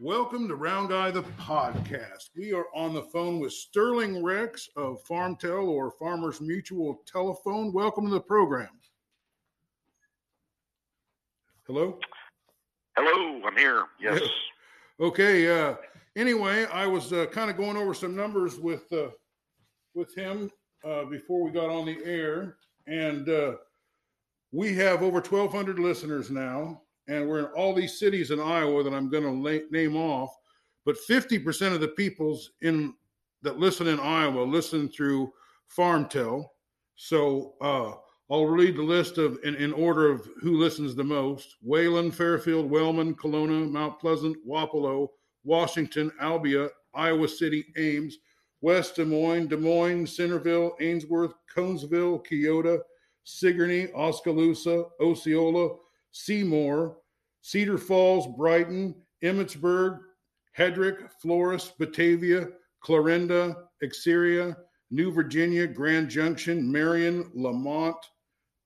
Welcome to Round Guy the podcast. We are on the phone with Sterling Rex of FarmTel or Farmers Mutual Telephone. Welcome to the program. Hello. Hello, I'm here. Yes. Okay. Uh, anyway, I was uh, kind of going over some numbers with uh, with him uh, before we got on the air, and uh, we have over 1,200 listeners now and we're in all these cities in Iowa that I'm going to name off. But 50% of the peoples in that listen in Iowa listen through FarmTel. So uh, I'll read the list of in, in, order of who listens the most: Wayland, Fairfield, Wellman, Kalona, Mount Pleasant, Wapello, Washington, Albia, Iowa City, Ames, West Des Moines, Des Moines, Centerville, Ainsworth, Conesville, Keota, Sigourney, Oskaloosa, Osceola, Seymour, Cedar Falls, Brighton, Emmetsburg, Hedrick, Florence, Batavia, Clarinda, Exira, New Virginia, Grand Junction, Marion, Lamont,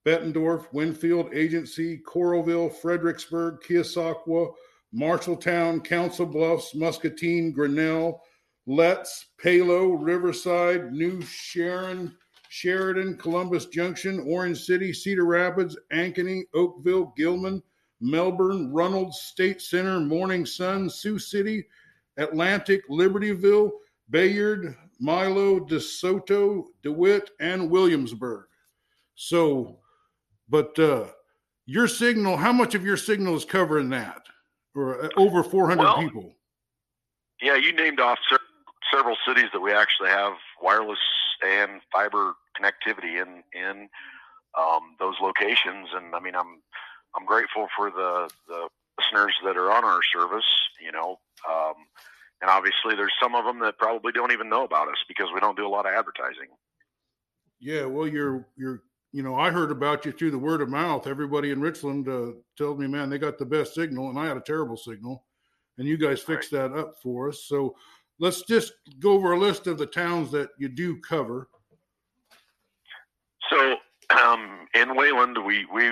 Bettendorf, Winfield, Agency, Coralville, Fredericksburg, Keosauqua, Marshalltown, Council Bluffs, Muscatine, Grinnell, Letts, Palo, Riverside, New Sharon, Sheridan, Columbus Junction, Orange City, Cedar Rapids, Ankeny, Oakville, Gilman, Melbourne, Runnels, State Center, Morning Sun, Sioux City, Atlantic, Libertyville, Bayard, Milo, DeSoto, DeWitt, and Williamsburg. So, but uh, your signal, how much of your signal is covering that? Or uh, over 400 well, people? Yeah, you named off several cities that we actually have wireless and fiber connectivity in in um, those locations. And I mean, I'm I'm grateful for the the listeners that are on our service. You know, um, and obviously there's some of them that probably don't even know about us because we don't do a lot of advertising. Yeah, well, you're you're you know I heard about you through the word of mouth. Everybody in Richland uh, told me, man, they got the best signal, and I had a terrible signal, and you guys fixed right. that up for us. So let's just go over a list of the towns that you do cover. So um, in Wayland, we we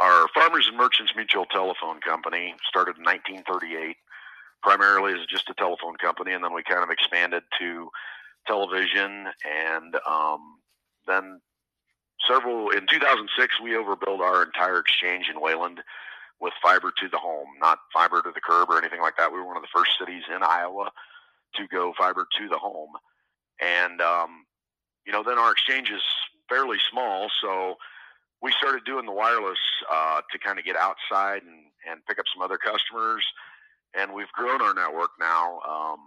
our Farmers and Merchants Mutual Telephone Company started in 1938, primarily as just a telephone company, and then we kind of expanded to television, and um, then several in 2006 we overbuilt our entire exchange in Wayland with fiber to the home, not fiber to the curb or anything like that. We were one of the first cities in Iowa to go fiber to the home. And, um, you know, then our exchange is fairly small. So we started doing the wireless uh, to kind of get outside and, and pick up some other customers. And we've grown our network now. Um,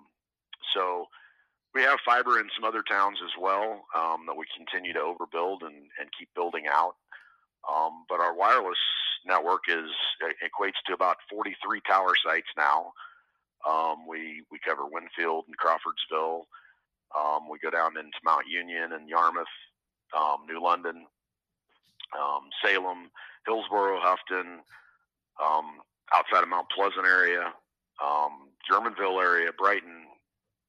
so we have fiber in some other towns as well um, that we continue to overbuild and, and keep building out. Um, but our wireless network is equates to about 43 tower sites now. Um, we we cover Winfield and Crawfordsville. Um, we go down into Mount Union and Yarmouth, um, New London, um, Salem, Hillsboro, Houghton, um, outside of Mount Pleasant area, um, Germanville area, Brighton,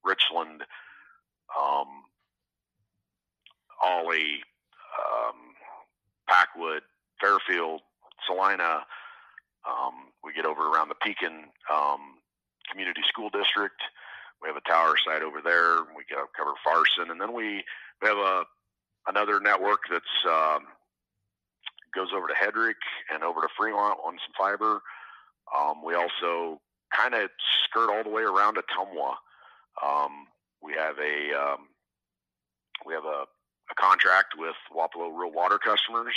Richland, Ollie, Packwood, Fairfield, Salina. we get over around the Pekin community school district. We have a tower site over there. We cover Farson, and then we, we have a another network that's um, goes over to Hedrick and over to Fremont on some fiber. Um, we also kind of skirt all the way around to Tumwa. Um, we have a um, we have a, a, contract with Wapello Rural Water customers,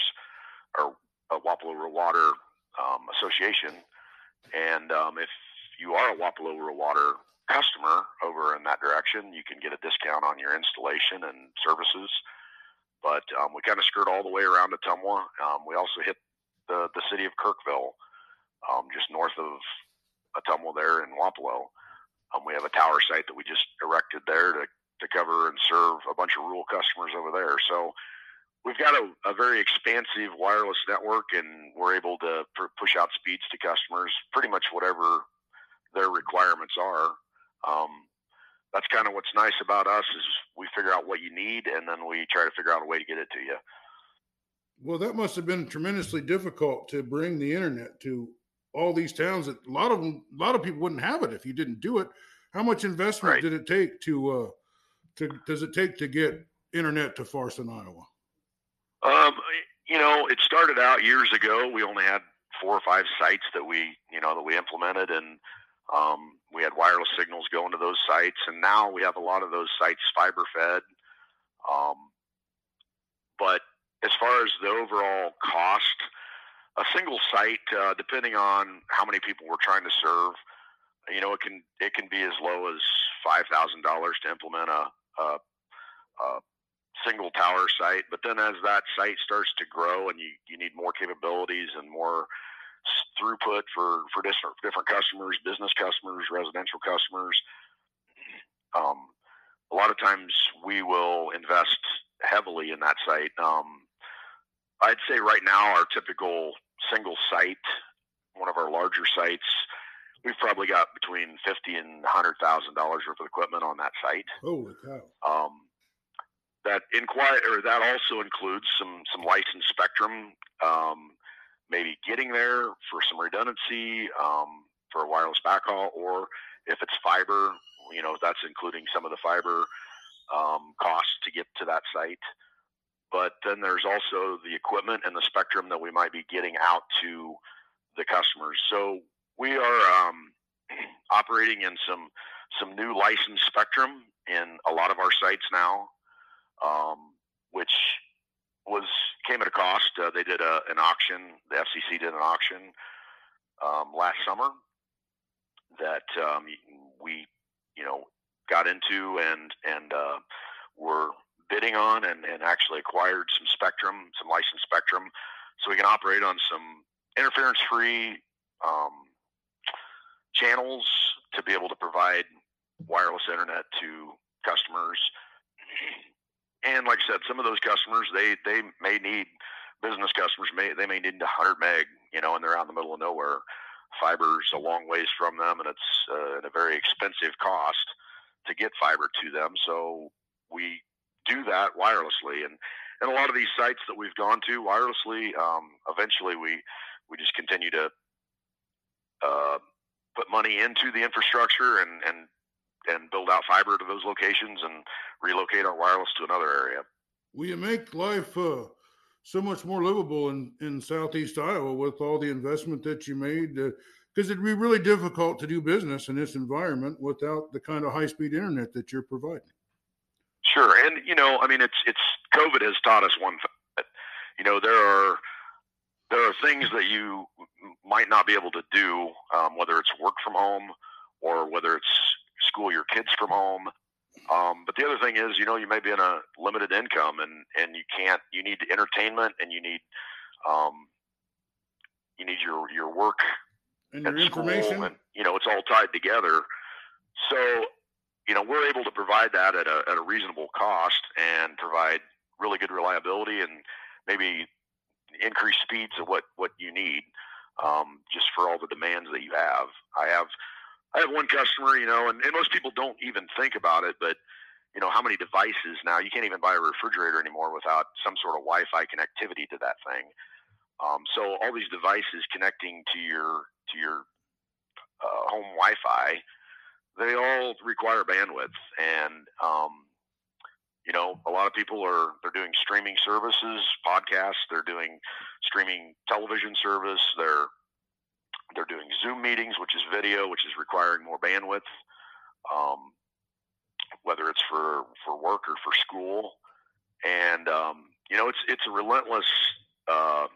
or a Wapello Rural Water um, Association, and um, if you are a Wapello Rural Water customer over in that direction, you can get a discount on your installation and services. But um, we kind of skirt all the way around Ottumwa. Um, we also hit the, the city of Kirkville, um, just north of Ottumwa there in Wapello. Um, we have a tower site that we just erected there to, to cover and serve a bunch of rural customers over there. So we've got a, a very expansive wireless network, and we're able to pr- push out speeds to customers pretty much whatever their requirements are. Um, that's kind of what's nice about us is we figure out what you need and then we try to figure out a way to get it to you. Well, that must have been tremendously difficult to bring the internet to all these towns that a lot of them, a lot of people wouldn't have it if you didn't do it. How much investment Right. did it take to, uh, to, does it take to get internet to Farson, Iowa? Um, you know, it started out years ago. We only had four or five sites that we, you know, that we implemented, and um, we had wireless signals going to those sites. And now we have a lot of those sites fiber fed. Um, but as far as the overall cost, a single site, uh, depending on how many people we're trying to serve, you know, it can it can be as low as five thousand dollars to implement a, a, a single tower site. But then as that site starts to grow and you, you need more capabilities and more throughput for, for different, different customers, business customers, residential customers, um, a lot of times we will invest heavily in that site. Um, I'd say right now our typical single site, one of our larger sites, we've probably got between fifty and hundred thousand dollars worth of equipment on that site. Holy cow. Um, that inquire or that also includes some some licensed spectrum, um, maybe getting there for some redundancy um, for a wireless backhaul, or if it's fiber, you know that's including some of the fiber um, costs to get to that site. But then there's also the equipment and the spectrum that we might be getting out to the customers. So we are um, operating in some some new licensed spectrum in a lot of our sites now, um, which was came at a cost. Uh, they did a, an auction. The FCC did an auction um, last summer that um, we, you know, got into and and uh, were bidding on and, and actually acquired some spectrum, some licensed spectrum, so we can operate on some interference-free um, channels to be able to provide wireless internet to customers. And like I said, some of those customers they they may need business customers may they may need 100 meg, you know, and they're out in the middle of nowhere. Fiber's a long ways from them, and it's uh, at a very expensive cost to get fiber to them. So we do that wirelessly, and and a lot of these sites that we've gone to wirelessly, um, eventually we we just continue to uh, put money into the infrastructure and and and build out fiber to those locations and relocate our wireless to another area. Will you make life uh, so much more livable in, in Southeast Iowa with all the investment that you made? Because it'd be really difficult to do business in this environment without the kind of high speed internet that you're providing. Sure, and you know, I mean, it's it's COVID has taught us one thing. You know, there are there are things that you might not be able to do, um, whether it's work from home or whether it's school your kids from home. Um, but the other thing is, you know, you may be in a limited income and, and you can't, you need entertainment and you need, um, you need your, your work And your information, school and, you know, it's all tied together. So, you know, we're able to provide that at a, at a reasonable cost and provide really good reliability and maybe increase speeds of what, what you need, um, just for all the demands that you have. I have, I have one customer, you know, and, and most people don't even think about it, but you know, how many devices now you can't even buy a refrigerator anymore without some sort of Wi-Fi connectivity to that thing. Um, so all these devices connecting to your to your uh, home Wi-Fi, they all require bandwidth, and um, you know, a lot of people are they're doing streaming services, podcasts, they're doing streaming television service, they're they're doing Zoom meetings, which is video, which is requiring more bandwidth. Um, whether it's for for work or for school, and um, you know, it's it's a relentless uh,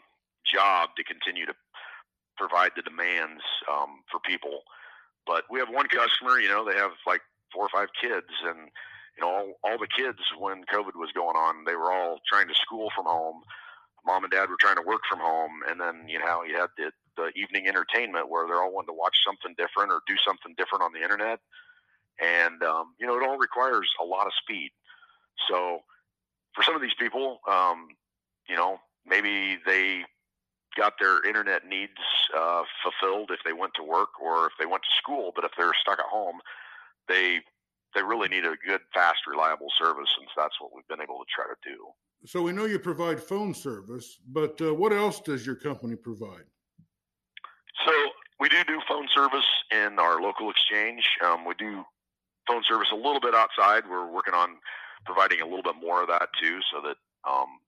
job to continue to provide the demands um, for people. But we have one customer, you know, they have like four or five kids, and you know, all, all the kids when COVID was going on, they were all trying to school from home. Mom and dad were trying to work from home, and then you know, you had the, the evening entertainment where they're all wanting to watch something different or do something different on the internet. And um, you know, it all requires a lot of speed. So for some of these people, um, you know, maybe they got their internet needs uh, fulfilled if they went to work or if they went to school. But if they're stuck at home, they they really need a good, fast, reliable service, and that's what we've been able to try to do. So we know you provide phone service, but uh, what else does your company provide? So we do do phone service in our local exchange. Um, we do phone service a little bit outside. We're working on providing a little bit more of that too, so that um,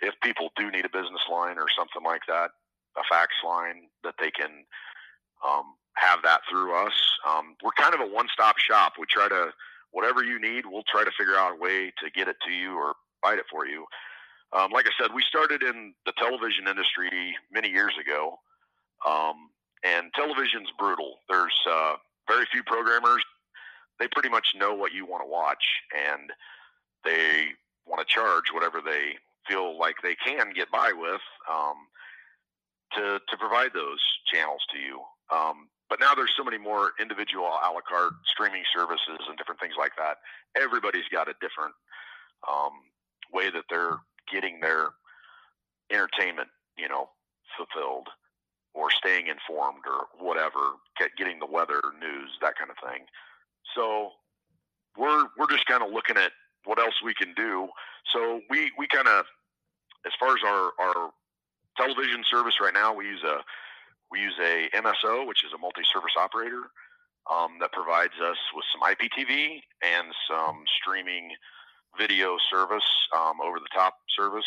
if people do need a business line or something like that, a fax line, that they can um, have that through us. Um, we're kind of a one-stop shop. We try to whatever you need, we'll try to figure out a way to get it to you or provide it for you. Um, like I said, we started in the television industry many years ago, um, and television's brutal. There's uh, very few programmers. They pretty much know what you want to watch, and they want to charge whatever they feel like they can get by with um, to to provide those channels to you. Um, but now there's so many more individual a la carte streaming services and different things like that. Everybody's got a different um, way that they're getting their entertainment, you know, fulfilled or staying informed or whatever, get, getting the weather, news, that kind of thing. So we're we're just kind of looking at what else we can do. So we we kind of, as far as our our television service right now, we use a we use a MSO, which is a multi-service operator um, that provides us with some IPTV and some streaming video service, um, over-the-top service.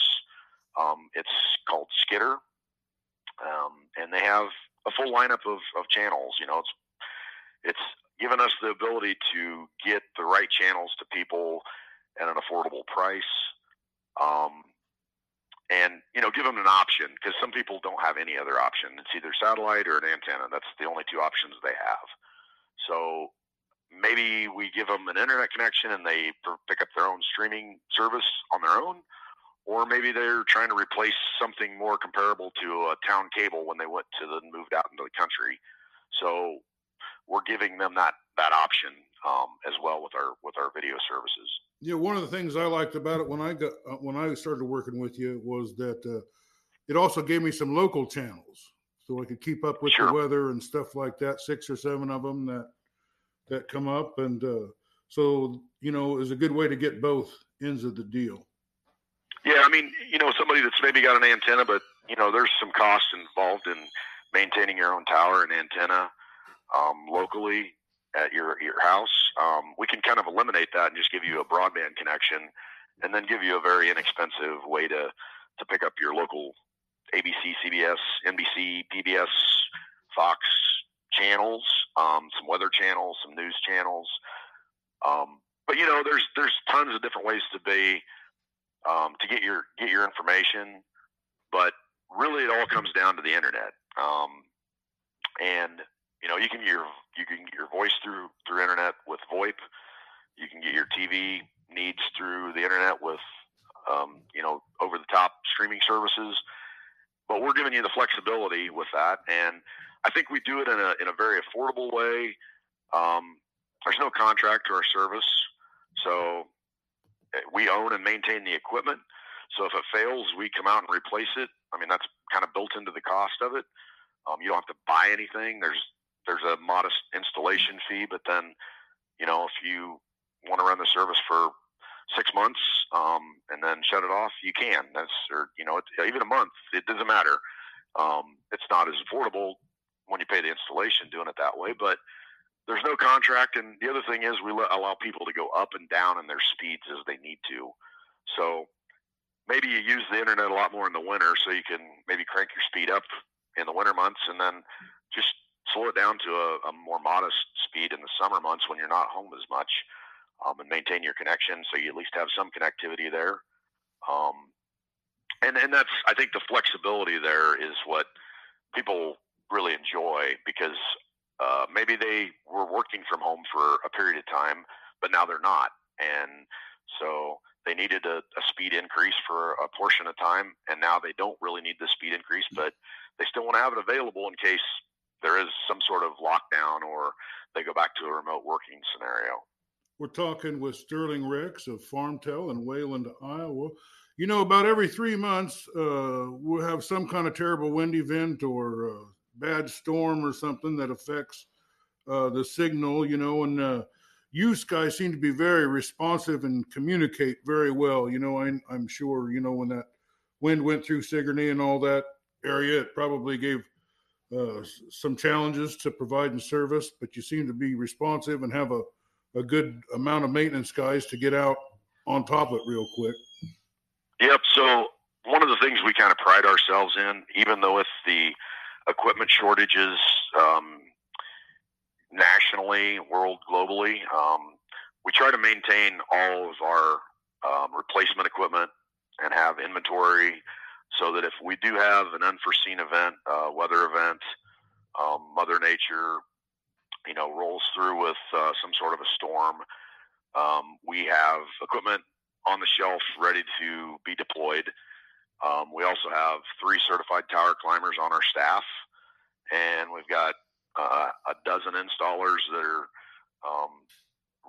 Um, it's called Skitter, um, and they have a full lineup of, of channels. You know, it's it's given us the ability to get the right channels to people at an affordable price. Um, and you know give them an option because some people don't have any other option it's either satellite or an antenna that's the only two options they have so maybe we give them an internet connection and they pick up their own streaming service on their own or maybe they're trying to replace something more comparable to a town cable when they went to the moved out into the country so we're giving them that that option um, as well with our with our video services. Yeah, one of the things I liked about it when I got uh, when I started working with you was that uh, it also gave me some local channels, so I could keep up with sure. the weather and stuff like that. Six or seven of them that that come up, and uh, so you know, is a good way to get both ends of the deal. Yeah, I mean, you know, somebody that's maybe got an antenna, but you know, there's some cost involved in maintaining your own tower and antenna um, locally at your your house, um, we can kind of eliminate that and just give you a broadband connection, and then give you a very inexpensive way to to pick up your local ABC, CBS, NBC, PBS, Fox channels, um, some weather channels, some news channels. Um, but you know, there's there's tons of different ways to be um, to get your get your information, but really it all comes down to the internet. Um, and you know, you can get your you can get your voice through through internet with VoIP. You can get your TV needs through the internet with um, you know over the top streaming services. But we're giving you the flexibility with that, and I think we do it in a in a very affordable way. Um, there's no contract to our service, so we own and maintain the equipment. So if it fails, we come out and replace it. I mean, that's kind of built into the cost of it. Um, you don't have to buy anything. There's there's a modest installation fee, but then, you know, if you want to run the service for six months um, and then shut it off, you can. That's or you know, it, even a month. It doesn't matter. Um, it's not as affordable when you pay the installation doing it that way, but there's no contract. And the other thing is, we allow people to go up and down in their speeds as they need to. So maybe you use the internet a lot more in the winter, so you can maybe crank your speed up in the winter months, and then just slow it down to a, a, more modest speed in the summer months when you're not home as much, um, and maintain your connection so you at least have some connectivity there. Um, and and that's I think the flexibility there is what people really enjoy because uh, maybe they were working from home for a period of time, but now they're not, and so they needed a, a speed increase for a portion of time, and now they don't really need the speed increase, but they still want to have it available in case there is some sort of lockdown or they go back to a remote working scenario. We're talking with Sterling Ricks of FarmTel in Wayland, Iowa. You know, about every three months, uh, we'll have some kind of terrible wind event or uh, bad storm or something that affects uh, the signal, you know, and uh, you guys seem to be very responsive and communicate very well. You know, I, I'm sure, you know, when that wind went through Sigourney and all that area, it probably gave uh, some challenges to providing service, but you seem to be responsive and have a, a good amount of maintenance guys to get out on top of it real quick. Yep. So one of the things we kind of pride ourselves in, even though with the equipment shortages um, nationally, world, globally, um, we try to maintain all of our um, replacement equipment and have inventory so that if we do have an unforeseen event, uh, weather event, um, Mother Nature, you know, rolls through with uh, some sort of a storm, um, we have equipment on the shelf ready to be deployed. Um, we also have three certified tower climbers on our staff, and we've got uh, a dozen installers that are um,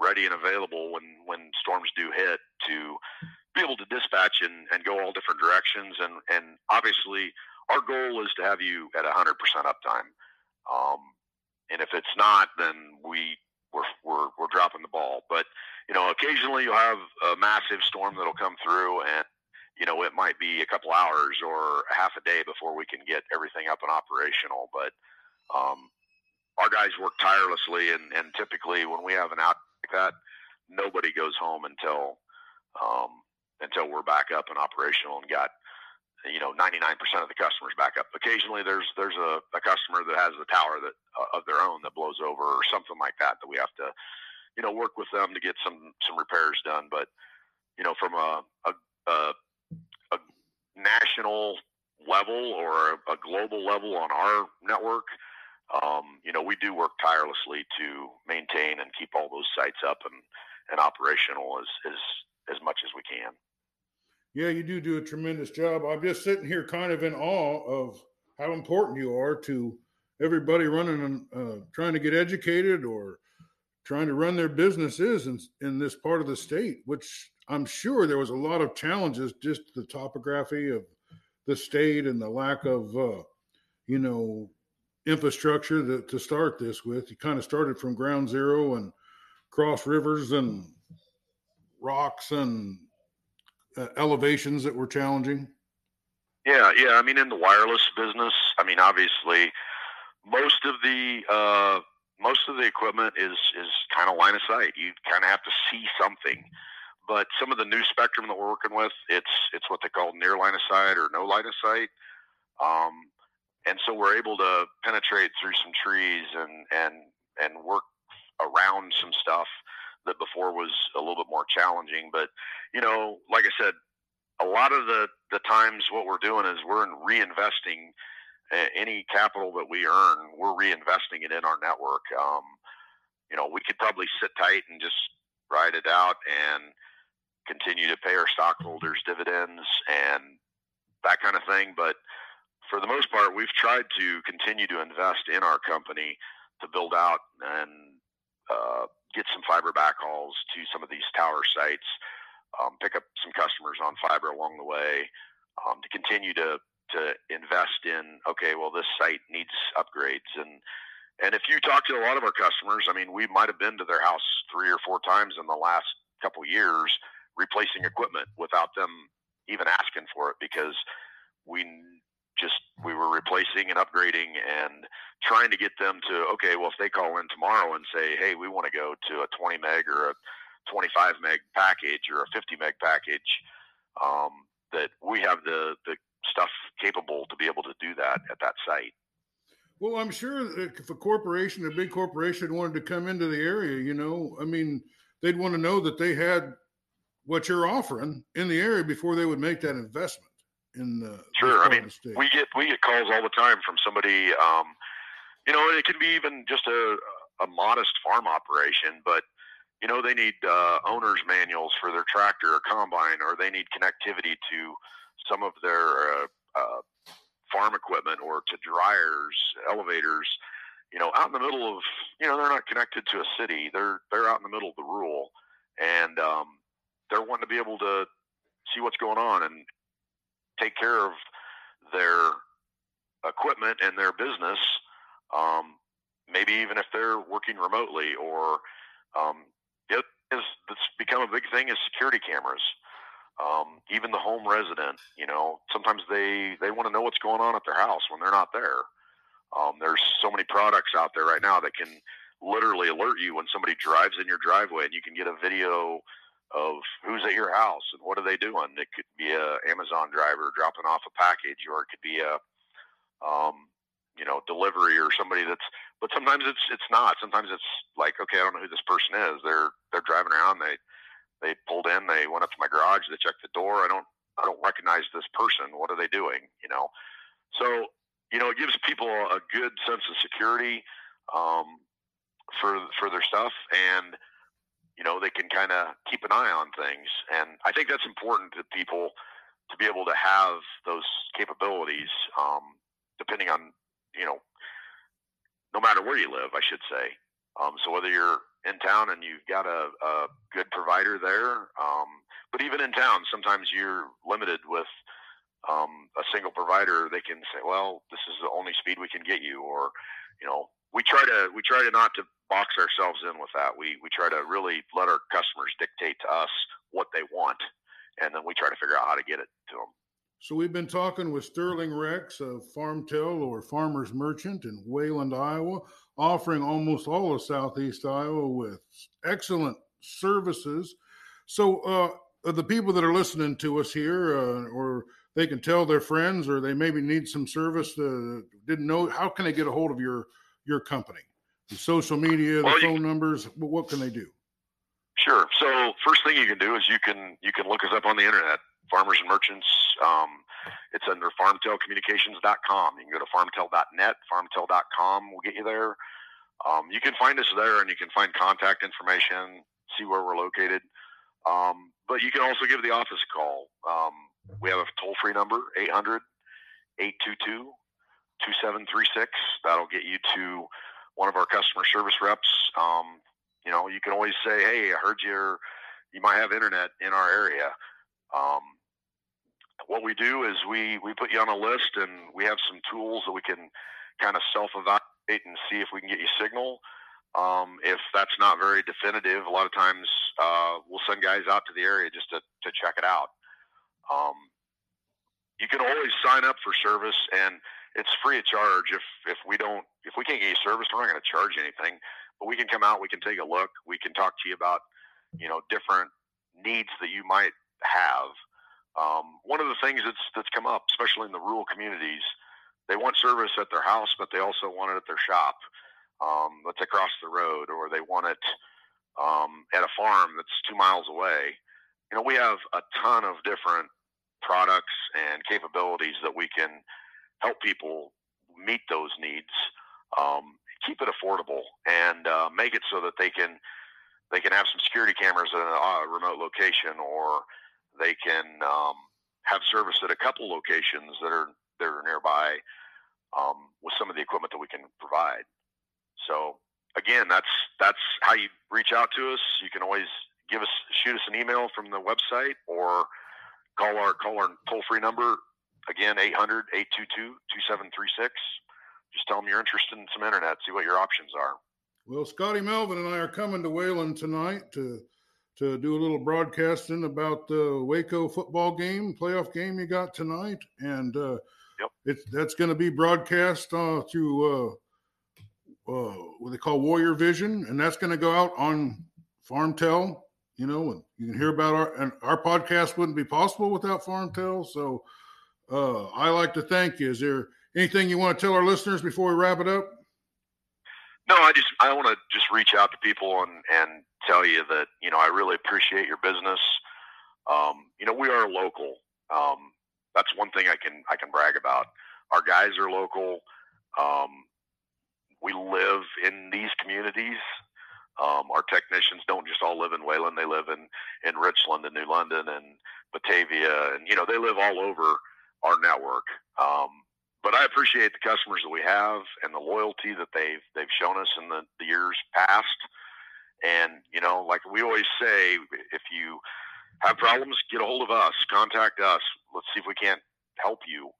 ready and available when when storms do hit to be able to dispatch and, and go all different directions. And, and obviously, our goal is to have you at 100% uptime. Um, and if it's not, then we we're, we're, we're dropping the ball. But you know, occasionally you'll have a massive storm that'll come through, and you know it might be a couple hours or half a day before we can get everything up and operational. But um, our guys work tirelessly, and, and typically when we have an out like that, nobody goes home until um, until we're back up and operational and got you know 99% of the customers back up. Occasionally there's there's a, a customer that has a tower that uh, of their own that blows over or something like that that we have to you know work with them to get some some repairs done. But you know from a a, a, national level or a, global level on our network. Um, you know, we do work tirelessly to maintain and keep all those sites up and, and operational as, as, as much as we can. Yeah, you do do a tremendous job. I'm just sitting here kind of in awe of how important you are to everybody running and uh, trying to get educated or trying to run their businesses in, in this part of the state, which I'm sure there was a lot of challenges, just the topography of the state and the lack of, uh, you know, infrastructure to, to start this with. You kind of started from ground zero and cross rivers and rocks and uh, elevations that were challenging? Yeah, yeah. I mean, in the wireless business, I mean, obviously, most of the uh, most of the equipment is is kind of line of sight. You kind of have to see something. But some of the new spectrum that we're working with, it's it's what they call near line of sight or no line of sight. Um, and so we're able to penetrate through some trees and and and work around some stuff that before was a little bit more challenging. But you know, like I said, a lot of the the times what we're doing is we're reinvesting uh, any capital that we earn. We're reinvesting it in our network. Um, you know, we could probably sit tight and just ride it out and continue to pay our stockholders dividends and that kind of thing. But for the most part, we've tried to continue to invest in our company to build out and uh, get some fiber backhauls to some of these tower sites, um, pick up some customers on fiber along the way, um, to continue to to invest in. Okay, well, this site needs upgrades, and and if you talk to a lot of our customers, I mean, we might have been to their house three or four times in the last couple years replacing equipment without them even asking for it because we just we were replacing and upgrading and trying to get them to okay well if they call in tomorrow and say hey we want to go to a 20 meg or a 25 meg package or a 50 meg package um, that we have the the stuff capable to be able to do that at that site. Well i'm sure if a corporation a big corporation wanted to come into the area you know i mean they'd want to know that they had what you're offering in the area before they would make that investment in the sure. I mean, we get we get calls all the time from somebody. Um, you know, it can be even just a a modest farm operation, but you know they need uh, owner's manuals for their tractor or combine, or they need connectivity to some of their uh, uh, farm equipment or to dryers, elevators. You know, out in the middle of you know they're not connected to a city. They're they're out in the middle of the rural, and um, they're wanting to be able to see what's going on and take care of their equipment and their business. Um, maybe even if they're working remotely, or um, it is that's become a big thing is security cameras. Um, even the home resident, you know, sometimes they they want to know what's going on at their house when they're not there. Um, there's so many products out there right now that can literally alert you when somebody drives in your driveway, and you can get a video of who's at your house and what are they doing. It could be a Amazon driver dropping off a package, or it could be a um, you know delivery or somebody that's. But sometimes it's it's not. Sometimes it's like okay, I don't know who this person is. They're they're driving around. They they pulled in. They went up to my garage. They checked the door. I don't I don't recognize this person. What are they doing? You know. So you know, it gives people a good sense of security um, for for their stuff, and you know they can kind of keep an eye on things. And I think that's important to people to be able to have those capabilities, um, depending on you know, no matter where you live, I should say. Um, so whether you're in town and you've got a, a good provider there, um, but even in town, sometimes you're limited with um, a single provider, they can say, well, this is the only speed we can get you, or you know, we try to we try to not to box ourselves in with that. We we try to really let our customers dictate to us what they want, and then we try to figure out how to get it to them. So we've been talking with Sterling Rex of FarmTel or Farmers Merchant in Wayland, Iowa, offering almost all of Southeast Iowa with excellent services. So uh, the people that are listening to us here, uh, or they can tell their friends or they maybe need some service uh, didn't know how can they get a hold of your your company. The social media the well, phone you, numbers what can they do? Sure. So first thing you can do is you can you can look us up on the internet farmers and merchants um, it's under farmtelcommunications.com you can go to farmtel.net farmtel.com We'll get you there. Um, you can find us there and you can find contact information see where we're located. Um, but you can also give the office a call. Um, we have a toll free number, 800 822 2736. That'll get you to one of our customer service reps. Um, you know, you can always say, hey, I heard you're, you might have internet in our area. Um, what we do is we, we put you on a list and we have some tools that we can kind of self evaluate and see if we can get you signal. Um, if that's not very definitive, a lot of times uh, we'll send guys out to the area just to, to check it out. Um, you can always sign up for service, and it's free of charge. If if we don't, if we can't get you service, we're not going to charge anything. But we can come out, we can take a look, we can talk to you about, you know, different needs that you might have. Um, one of the things that's that's come up, especially in the rural communities, they want service at their house, but they also want it at their shop um, that's across the road, or they want it um, at a farm that's two miles away. You know, we have a ton of different products and capabilities that we can help people meet those needs, um, keep it affordable, and uh, make it so that they can they can have some security cameras at a uh, remote location, or they can um, have service at a couple locations that are that are nearby um, with some of the equipment that we can provide. So again, that's that's how you reach out to us. You can always give us shoot us an email from the website or call our call our toll free number again 800-822-2736 just tell them you're interested in some internet. See what your options are. Well scotty melvin and i are coming to wayland tonight to to do a little broadcasting about the waco football game playoff game you got tonight. And uh yep. it's that's going to be broadcast uh, through uh, uh, what they call warrior vision. And that's going to go out on farmtel you know, and you can hear about our and our podcast wouldn't be possible without FarmTel. So uh, I like to thank you. Is there anything you want to tell our listeners before we wrap it up? No, I just I want to just reach out to people and and tell you that you know I really appreciate your business. Um, you know, we are local. Um, that's one thing I can I can brag about. Our guys are local. Um, we live in these communities. Um, our technicians don't just all live in Wayland; they live in in Richland and New London and Batavia, and you know they live all over our network. Um, but I appreciate the customers that we have and the loyalty that they've they've shown us in the, the years past. And you know, like we always say, if you have problems, get a hold of us. Contact us. Let's see if we can't help you.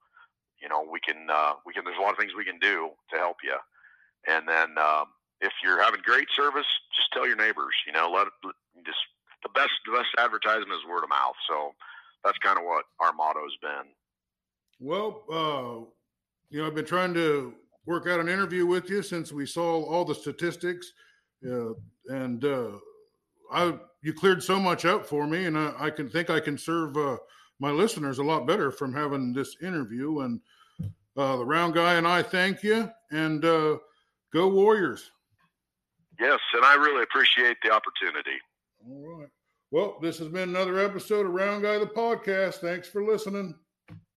You know, we can uh, we can. There's a lot of things we can do to help you. And then um, if you're having great service, just tell your neighbors. You know, let just the best the best advertisement is word of mouth. So that's kind of what our motto has been. Well, uh, you know, I've been trying to work out an interview with you since we saw all the statistics, uh, and uh, I you cleared so much up for me, and I, I can think I can serve uh, my listeners a lot better from having this interview. And uh, the round guy and I thank you, and uh, go Warriors. Yes, and I really appreciate the opportunity. All right. Well, this has been another episode of Round Guy the Podcast. Thanks for listening.